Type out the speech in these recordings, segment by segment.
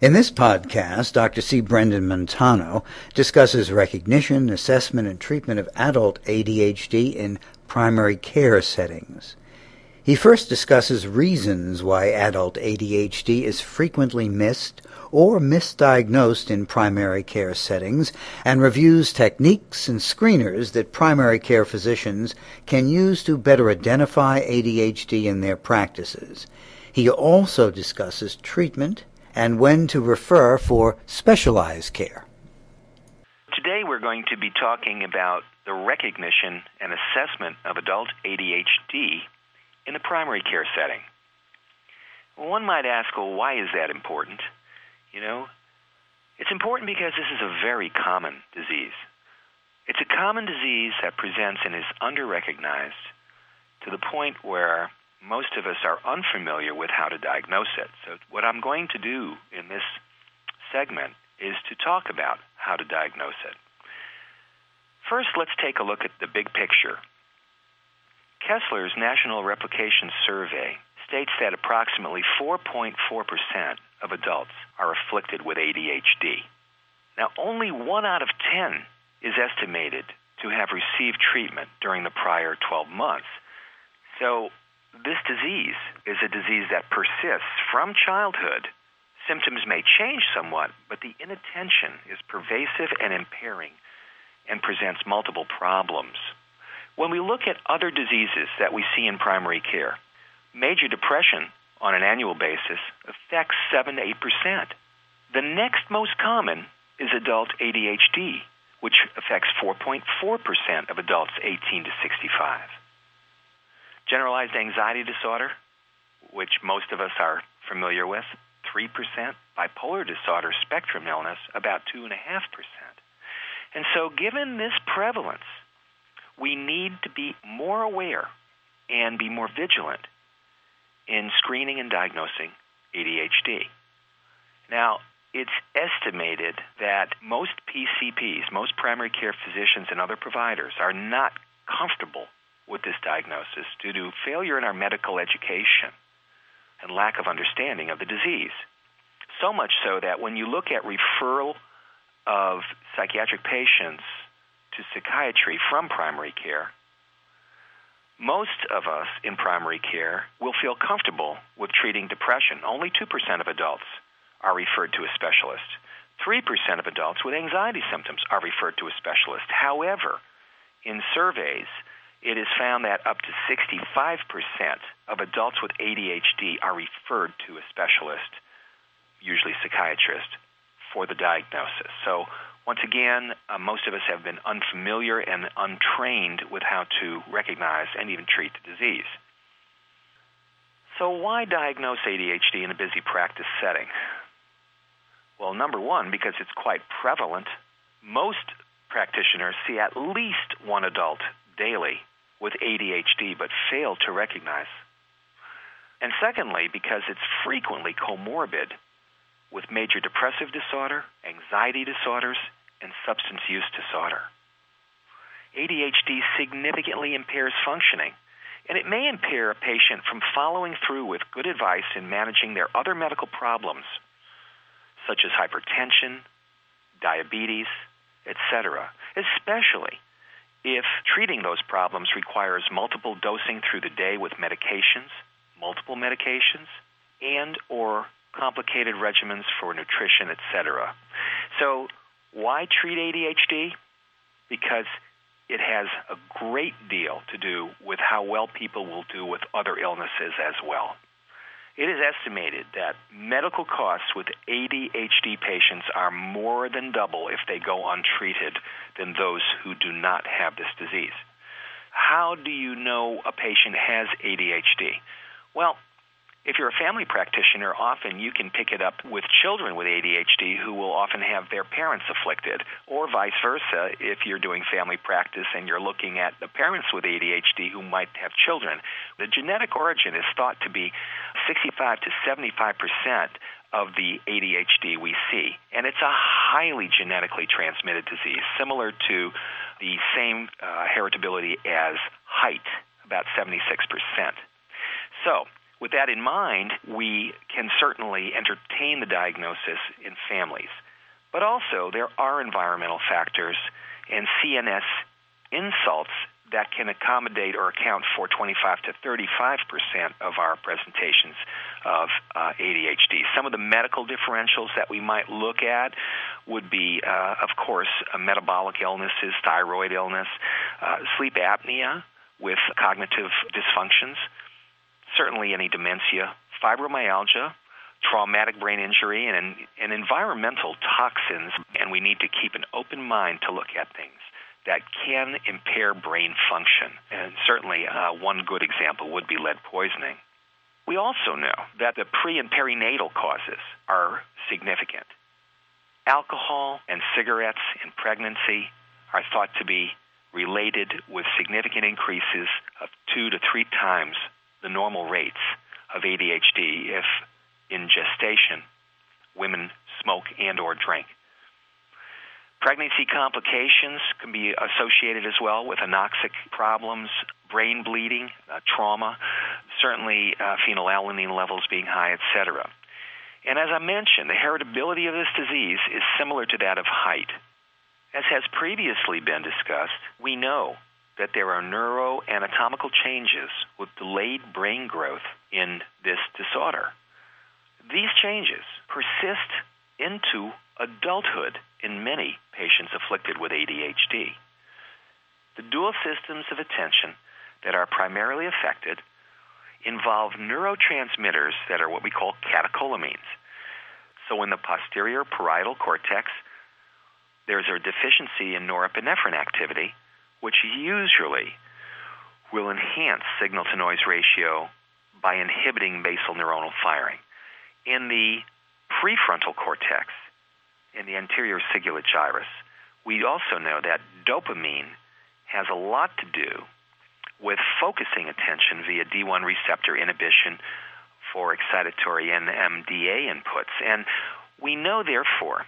In this podcast, Dr. C. Brendan Montano discusses recognition, assessment, and treatment of adult ADHD in primary care settings. He first discusses reasons why adult ADHD is frequently missed or misdiagnosed in primary care settings and reviews techniques and screeners that primary care physicians can use to better identify ADHD in their practices. He also discusses treatment and when to refer for specialized care. Today we're going to be talking about the recognition and assessment of adult ADHD in the primary care setting. One might ask, well, why is that important? You know, it's important because this is a very common disease. It's a common disease that presents and is underrecognized to the point where most of us are unfamiliar with how to diagnose it. So, what I'm going to do in this segment is to talk about how to diagnose it. First, let's take a look at the big picture. Kessler's National Replication Survey states that approximately 4.4% of adults are afflicted with ADHD. Now, only 1 out of 10 is estimated to have received treatment during the prior 12 months. So, this disease is a disease that persists from childhood. Symptoms may change somewhat, but the inattention is pervasive and impairing and presents multiple problems. When we look at other diseases that we see in primary care, major depression on an annual basis affects 7 to 8%. The next most common is adult ADHD, which affects 4.4% of adults 18 to 65. Generalized anxiety disorder, which most of us are familiar with, 3%. Bipolar disorder spectrum illness, about 2.5%. And so, given this prevalence, we need to be more aware and be more vigilant in screening and diagnosing ADHD. Now, it's estimated that most PCPs, most primary care physicians, and other providers are not comfortable with this diagnosis due to failure in our medical education and lack of understanding of the disease. So much so that when you look at referral of psychiatric patients to psychiatry from primary care, most of us in primary care will feel comfortable with treating depression. Only 2% of adults are referred to a specialist. 3% of adults with anxiety symptoms are referred to a specialist. However, in surveys, it is found that up to 65% of adults with ADHD are referred to a specialist, usually psychiatrist, for the diagnosis. So, once again, uh, most of us have been unfamiliar and untrained with how to recognize and even treat the disease. So, why diagnose ADHD in a busy practice setting? Well, number one, because it's quite prevalent. Most practitioners see at least one adult daily with ADHD but fail to recognize. And secondly, because it's frequently comorbid with major depressive disorder, anxiety disorders, and substance use disorder. ADHD significantly impairs functioning, and it may impair a patient from following through with good advice in managing their other medical problems, such as hypertension, diabetes, etc., especially if treating those problems requires multiple dosing through the day with medications, multiple medications, and or complicated regimens for nutrition, etc. So, why treat ADHD? Because it has a great deal to do with how well people will do with other illnesses as well. It is estimated that medical costs with ADHD patients are more than double if they go untreated than those who do not have this disease. How do you know a patient has ADHD? Well, if you're a family practitioner, often you can pick it up with children with ADHD who will often have their parents afflicted, or vice versa if you're doing family practice and you're looking at the parents with ADHD who might have children. The genetic origin is thought to be 65 to 75 percent of the ADHD we see. And it's a highly genetically transmitted disease, similar to the same uh, heritability as height, about 76%. So, With that in mind, we can certainly entertain the diagnosis in families. But also, there are environmental factors and CNS insults that can accommodate or account for 25 to 35 percent of our presentations of uh, ADHD. Some of the medical differentials that we might look at would be, uh, of course, uh, metabolic illnesses, thyroid illness, uh, sleep apnea with cognitive dysfunctions, certainly any dementia, fibromyalgia, traumatic brain injury, and, and environmental toxins. And we need to keep an open mind to look at things that can impair brain function. And certainly, uh, one good example would be lead poisoning. We also know that the pre and perinatal causes are significant. Alcohol and cigarettes in pregnancy are thought to be related with significant increases of two to three times the normal rates of ADHD if in gestation women smoke and or drink. Pregnancy complications can be associated as well with anoxic problems, brain bleeding, uh, trauma, certainly uh, phenylalanine levels being high, etc. And as I mentioned, the heritability of this disease is similar to that of height. As has previously been discussed, we know that there are neuroanatomical changes with delayed brain growth in this disorder. These changes persist into adulthood in many patients afflicted with ADHD. The dual systems of attention that are primarily affected involve neurotransmitters that are what we call catecholamines. So in the posterior parietal cortex, there's a deficiency in norepinephrine activity, which usually will enhance signal to noise ratio by inhibiting basal neuronal firing. In the prefrontal cortex, in the anterior cingulate gyrus. We also know that dopamine has a lot to do with focusing attention via D1 receptor inhibition for excitatory NMDA inputs. And we know, therefore,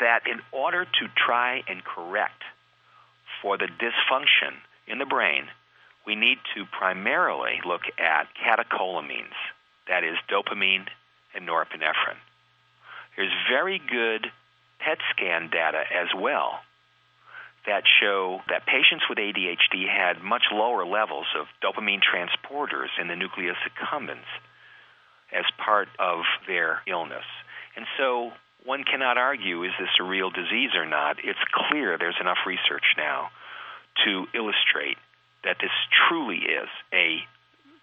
that in order to try and correct for the dysfunction in the brain, we need to primarily look at catecholamines, that is, dopamine and norepinephrine. There's very good PET scan data as well that show that patients with ADHD had much lower levels of dopamine transporters in the nucleus accumbens as part of their illness. And so one cannot argue is this a real disease or not. It's clear there's enough research now to illustrate that this truly is a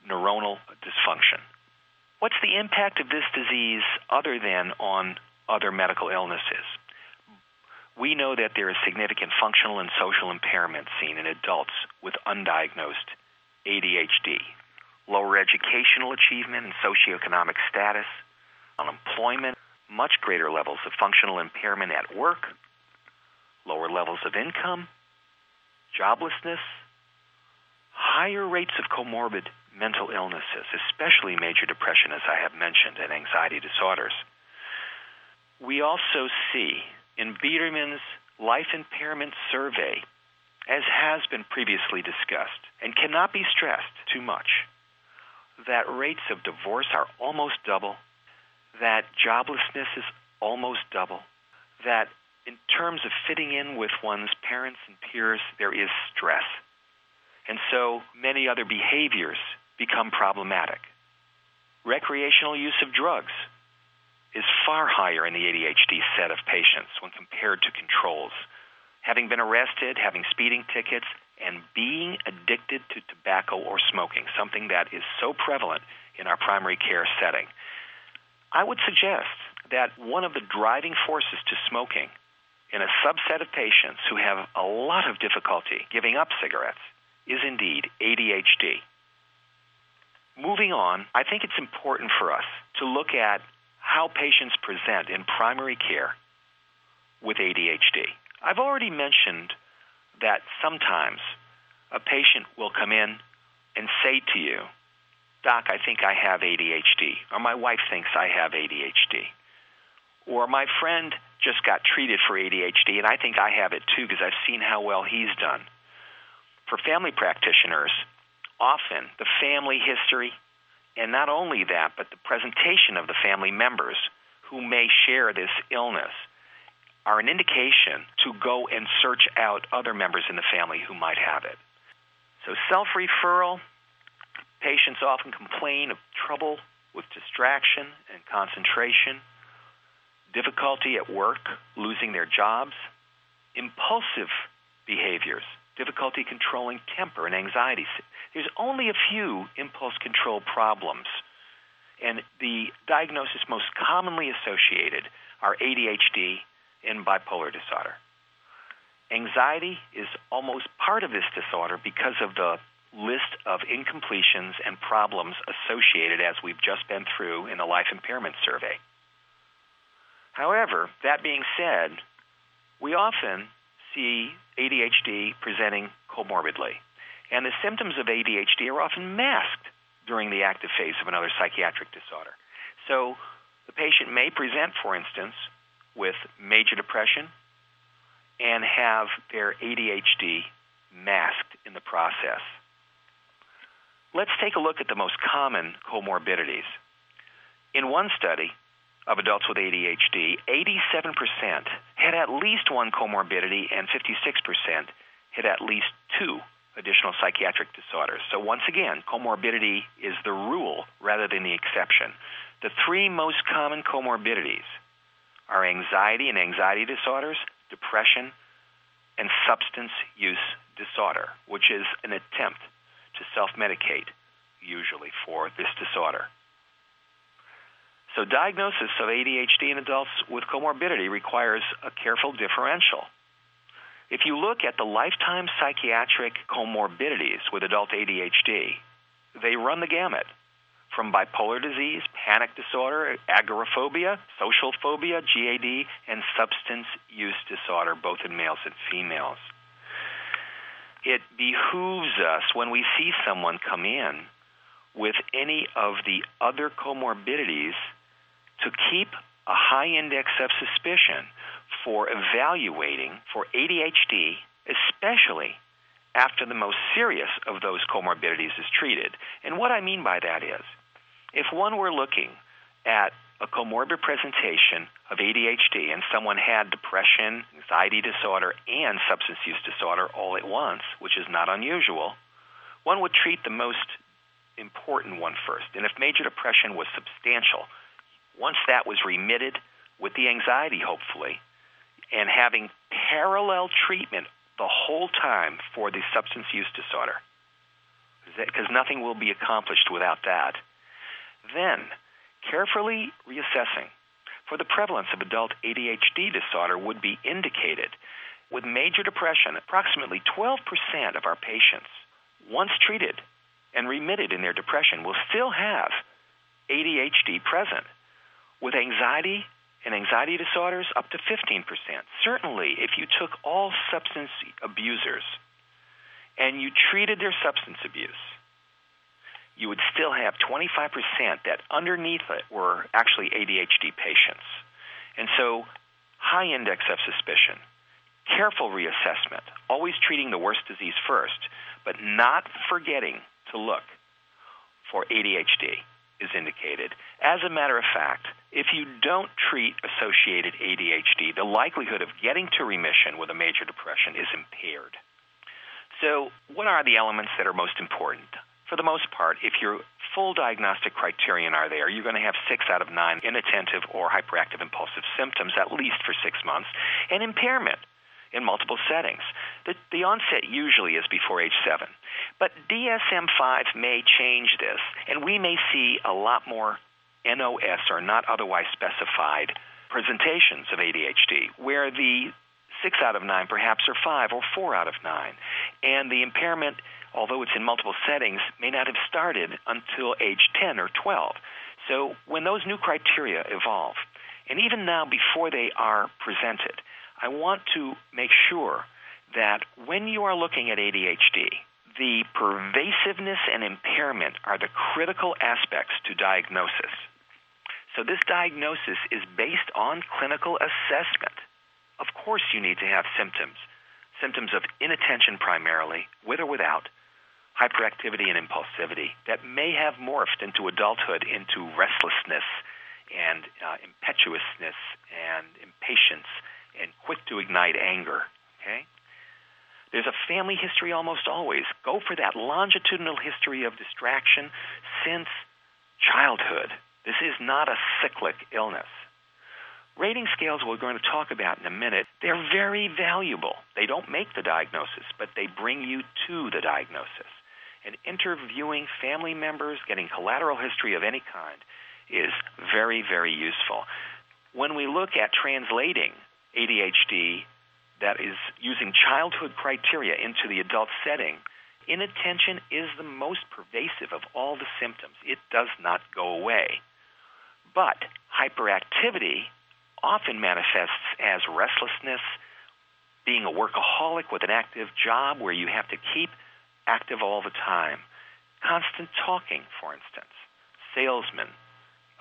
neuronal dysfunction. What's the impact of this disease other than on other medical illnesses? we know that there is significant functional and social impairment seen in adults with undiagnosed ADHD, lower educational achievement and socioeconomic status, unemployment, much greater levels of functional impairment at work, lower levels of income, joblessness, higher rates of comorbid mental illnesses, especially major depression, as I have mentioned, and anxiety disorders. We also see in Biederman's Life Impairment Survey, as has been previously discussed, and cannot be stressed too much, that rates of divorce are almost double, that joblessness is almost double, that in terms of fitting in with one's parents and peers, there is stress. And so many other behaviors become problematic. Recreational use of drugs is far higher in the ADHD set of patients when compared to controls. Having been arrested, having speeding tickets, and being addicted to tobacco or smoking, something that is so prevalent in our primary care setting. I would suggest that one of the driving forces to smoking in a subset of patients who have a lot of difficulty giving up cigarettes is indeed ADHD. Moving on, I think it's important for us to look at how patients present in primary care with ADHD. I've already mentioned that sometimes a patient will come in and say to you, Doc, I think I have ADHD, or my wife thinks I have ADHD, or my friend just got treated for ADHD and I think I have it too because I've seen how well he's done. For family practitioners, often the family history and not only that, but the presentation of the family members who may share this illness are an indication to go and search out other members in the family who might have it. So, self referral, patients often complain of trouble with distraction and concentration, difficulty at work, losing their jobs, impulsive behaviors, difficulty controlling temper and anxiety. There's only a few impulse control problems, and the diagnosis most commonly associated are ADHD and bipolar disorder. Anxiety is almost part of this disorder because of the list of incompletions and problems associated as we've just been through in the life impairment survey. However, that being said, we often see ADHD presenting comorbidly, and the symptoms of ADHD are often masked during the active phase of another psychiatric disorder. So the patient may present, for instance, with major depression and have their ADHD masked in the process. Let's take a look at the most common comorbidities. In one study of adults with ADHD, 87% had at least one comorbidity and 56% had at least two additional psychiatric disorders. So, once again, comorbidity is the rule rather than the exception. The three most common comorbidities are anxiety and anxiety disorders, depression, and substance use disorder, which is an attempt to self medicate, usually for this disorder. So, diagnosis of ADHD in adults with comorbidity requires a careful differential. If you look at the lifetime psychiatric comorbidities with adult ADHD, they run the gamut from bipolar disease, panic disorder, agoraphobia, social phobia, GAD, and substance use disorder, both in males and females. It behooves us when we see someone come in with any of the other comorbidities to keep a high index of suspicion for evaluating for ADHD, especially after the most serious of those comorbidities is treated. And what I mean by that is, if one were looking at a comorbid presentation of ADHD and someone had depression, anxiety disorder, and substance use disorder all at once, which is not unusual, one would treat the most important one first. And if major depression was substantial, once that was remitted with the anxiety, hopefully, and having parallel treatment the whole time for the substance use disorder, because nothing will be accomplished without that, then carefully reassessing for the prevalence of adult ADHD disorder would be indicated. With major depression, approximately 12% of our patients, once treated and remitted in their depression, will still have ADHD present. With anxiety and anxiety disorders, up to 15%. Certainly, if you took all substance abusers and you treated their substance abuse, you would still have 25% that underneath it were actually ADHD patients. And so, high index of suspicion, careful reassessment, always treating the worst disease first, but not forgetting to look for ADHD is indicated. As a matter of fact, if you don't treat associated ADHD, the likelihood of getting to remission with a major depression is impaired. So, what are the elements that are most important? For the most part, if your full diagnostic criterion are there, you're going to have six out of nine inattentive or hyperactive impulsive symptoms, at least for six months, and impairment in multiple settings. The, the onset usually is before age seven. But DSM 5 may change this, and we may see a lot more NOS or not otherwise specified presentations of ADHD, where the six out of nine perhaps or five or four out of nine. And the impairment although it's in multiple settings, may not have started until age 10 or 12. So when those new criteria evolve, and even now before they are presented, I want to make sure that when you are looking at ADHD, the pervasiveness and impairment are the critical aspects to diagnosis. So this diagnosis is based on clinical assessment. Of course, you need to have symptoms symptoms of inattention primarily, with or without, hyperactivity and impulsivity that may have morphed into adulthood into restlessness and uh, impetuousness and impatience and quick to ignite anger. Okay? There's a family history almost always. Go for that longitudinal history of distraction since childhood. This is not a cyclic illness. Rating scales we're going to talk about in a minute, they're very valuable. They don't make the diagnosis, but they bring you to the diagnosis. And interviewing family members, getting collateral history of any kind, is very, very useful. When we look at translating ADHD that is using childhood criteria into the adult setting, inattention is the most pervasive of all the symptoms. It does not go away. But hyperactivity often manifests as restlessness, being a workaholic with an active job where you have to keep active all the time, constant talking, for instance, salesman,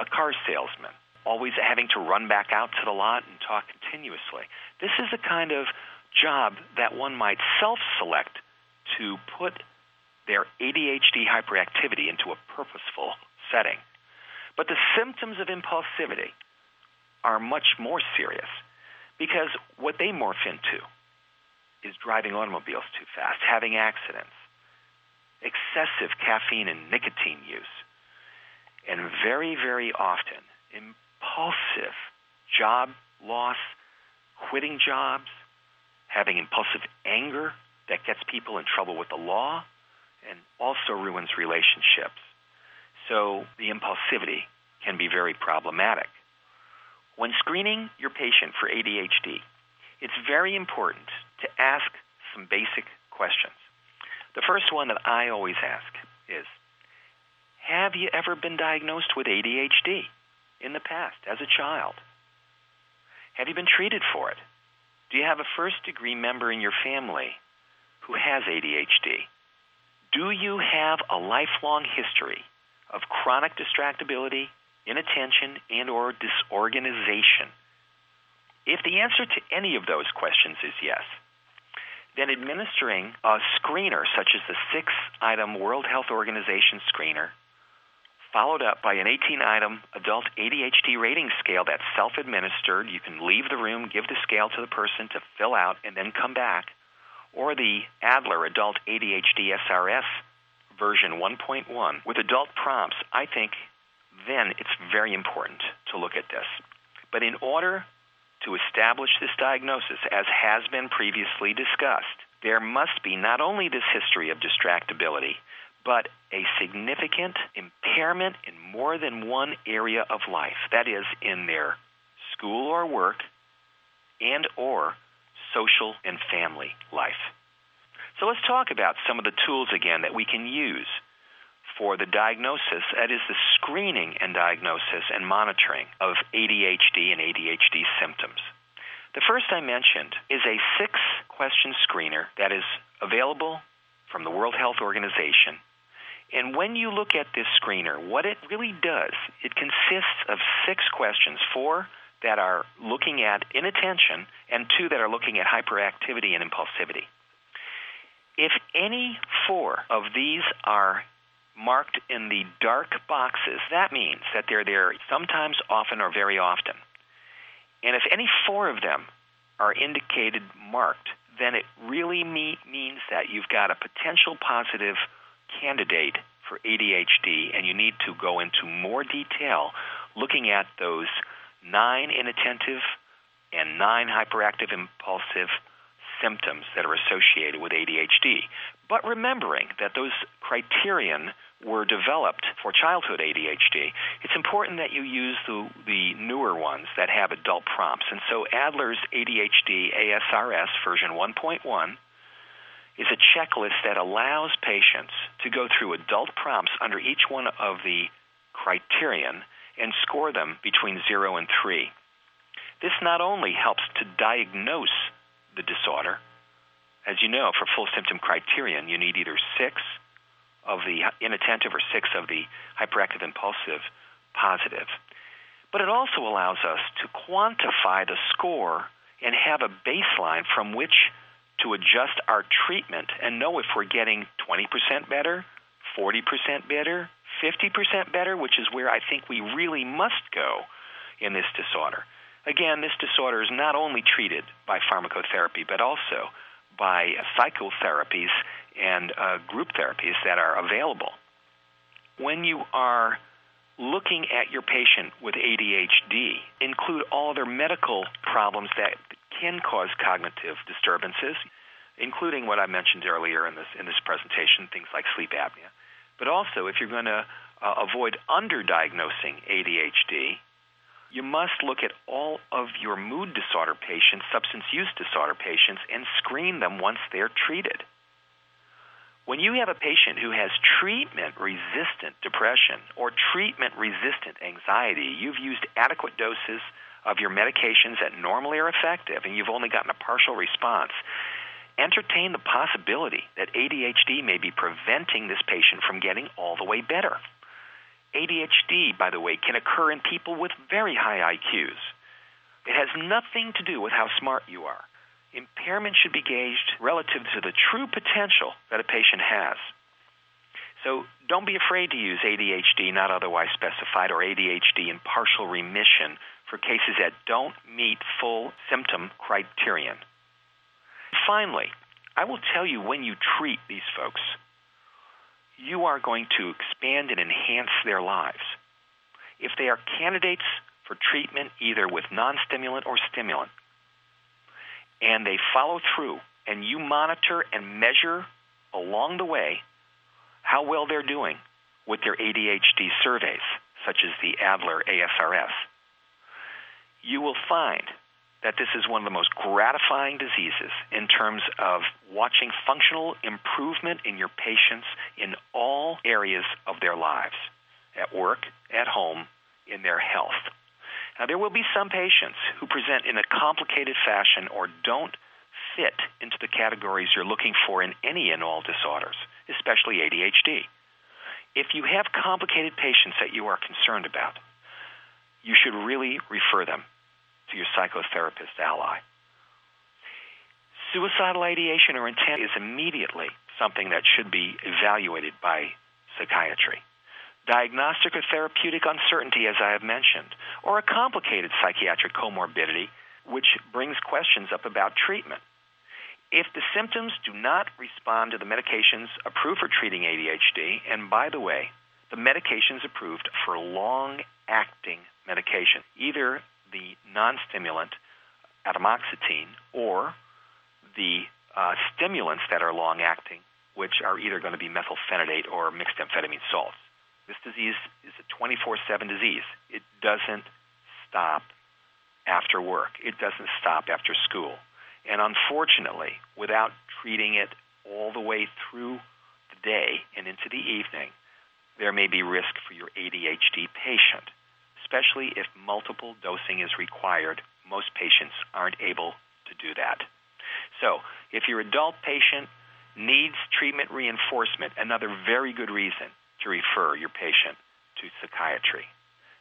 a car salesman, always having to run back out to the lot and talk continuously. This is a kind of job that one might self select to put their ADHD hyperactivity into a purposeful setting. But the symptoms of impulsivity are much more serious because what they morph into is driving automobiles too fast, having accidents, excessive caffeine and nicotine use, and very, very often impulsive job loss, quitting jobs, having impulsive anger that gets people in trouble with the law, and also ruins relationships. So the impulsivity can be very problematic. When screening your patient for ADHD, it's very important to ask some basic questions. The first one that I always ask is Have you ever been diagnosed with ADHD in the past as a child? Have you been treated for it? Do you have a first degree member in your family who has ADHD? Do you have a lifelong history of chronic distractibility, inattention, and or disorganization? If the answer to any of those questions is yes, then administering a screener such as the six item World Health Organization screener, followed up by an 18 item adult ADHD rating scale that's self administered, you can leave the room, give the scale to the person to fill out, and then come back, or the Adler Adult ADHD SRS version 1.1 with adult prompts, I think then it's very important to look at this. But in order to establish this diagnosis, as has been previously discussed, there must be not only this history of distractibility, but a significant impairment in more than one area of life. That is, in their school or work, and or social and family life. So let's talk about some of the tools again that we can use for the diagnosis, that is the screening and diagnosis and monitoring of ADHD and ADHD symptoms. The first I mentioned is a six question screener that is available from the World Health Organization. And when you look at this screener, what it really does, it consists of six questions, four that are looking at inattention and two that are looking at hyperactivity and impulsivity. If any four of these are marked in the dark boxes, that means that they're there sometimes, often, or very often. And if any four of them are indicated marked, then it really me- means that you've got a potential positive candidate for ADHD, and you need to go into more detail looking at those nine inattentive and nine hyperactive impulsive symptoms that are associated with ADHD. But remembering that those criterion were developed for childhood ADHD, it's important that you use the, the newer ones that have adult prompts. And so Adler's ADHD ASRS version 1.1 is a checklist that allows patients to go through adult prompts under each one of the criterion and score them between 0 and 3. This not only helps to diagnose the disorder, as you know, for full symptom criterion, you need either 6 of the inattentive or six of the hyperactive impulsive positive. But it also allows us to quantify the score and have a baseline from which to adjust our treatment and know if we're getting 20% better, 40% better, 50% better, which is where I think we really must go in this disorder. Again, this disorder is not only treated by pharmacotherapy, but also by psychotherapies and uh, group therapies that are available. When you are looking at your patient with ADHD, include all other medical problems that can cause cognitive disturbances, including what I mentioned earlier in this in this presentation, things like sleep apnea. But also, if you're going to uh, avoid underdiagnosing ADHD, you must look at all of your mood disorder patients, substance use disorder patients, and screen them once they're treated. When you have a patient who has treatment resistant depression or treatment resistant anxiety, you've used adequate doses of your medications that normally are effective and you've only gotten a partial response, entertain the possibility that ADHD may be preventing this patient from getting all the way better. ADHD, by the way, can occur in people with very high IQs. It has nothing to do with how smart you are. Impairment should be gauged relative to the true potential that a patient has. So don't be afraid to use ADHD not otherwise specified or ADHD in partial remission for cases that don't meet full symptom criterion. Finally, I will tell you when you treat these folks you are going to expand and enhance their lives. If they are candidates for treatment either with non stimulant or stimulant, and they follow through, and you monitor and measure along the way how well they're doing with their ADHD surveys, such as the Adler ASRS, you will find that this is one of the most gratifying diseases in terms of watching functional improvement in your patients in all areas of their lives at work, at home, in their health. Now, there will be some patients who present in a complicated fashion or don't fit into the categories you're looking for in any and all disorders, especially ADHD. If you have complicated patients that you are concerned about, you should really refer them to your psychotherapist ally. Suicidal ideation or intent is immediately something that should be evaluated by psychiatry. Diagnostic or therapeutic uncertainty, as I have mentioned, or a complicated psychiatric comorbidity, which brings questions up about treatment. If the symptoms do not respond to the medications approved for treating ADHD, and by the way, the medications approved for long acting medication, either the non-stimulant atomoxetine or the uh, stimulants that are long-acting, which are either going to be methylphenidate or mixed amphetamine salts. This disease is a 24/7 disease. It doesn't stop after work. It doesn't stop after school. And unfortunately, without treating it all the way through the day and into the evening, there may be risk for your ADHD patient especially if multiple dosing is required. Most patients aren't able to do that. So, if your adult patient needs treatment reinforcement, another very good reason to refer your patient to psychiatry.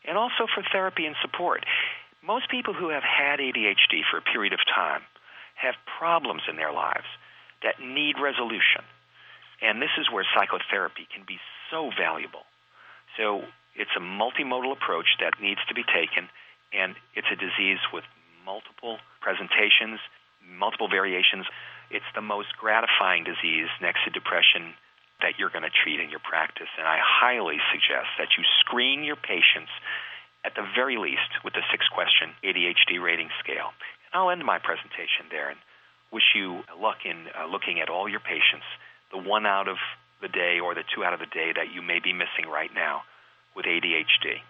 And also for therapy and support. Most people who have had ADHD for a period of time have problems in their lives that need resolution. And this is where psychotherapy can be so valuable. So it's a multimodal approach that needs to be taken, and it's a disease with multiple presentations, multiple variations. It's the most gratifying disease next to depression that you're going to treat in your practice. And I highly suggest that you screen your patients at the very least with the six question ADHD rating scale. And I'll end my presentation there and wish you luck in uh, looking at all your patients, the one out of the day or the two out of the day that you may be missing right now with ADHD.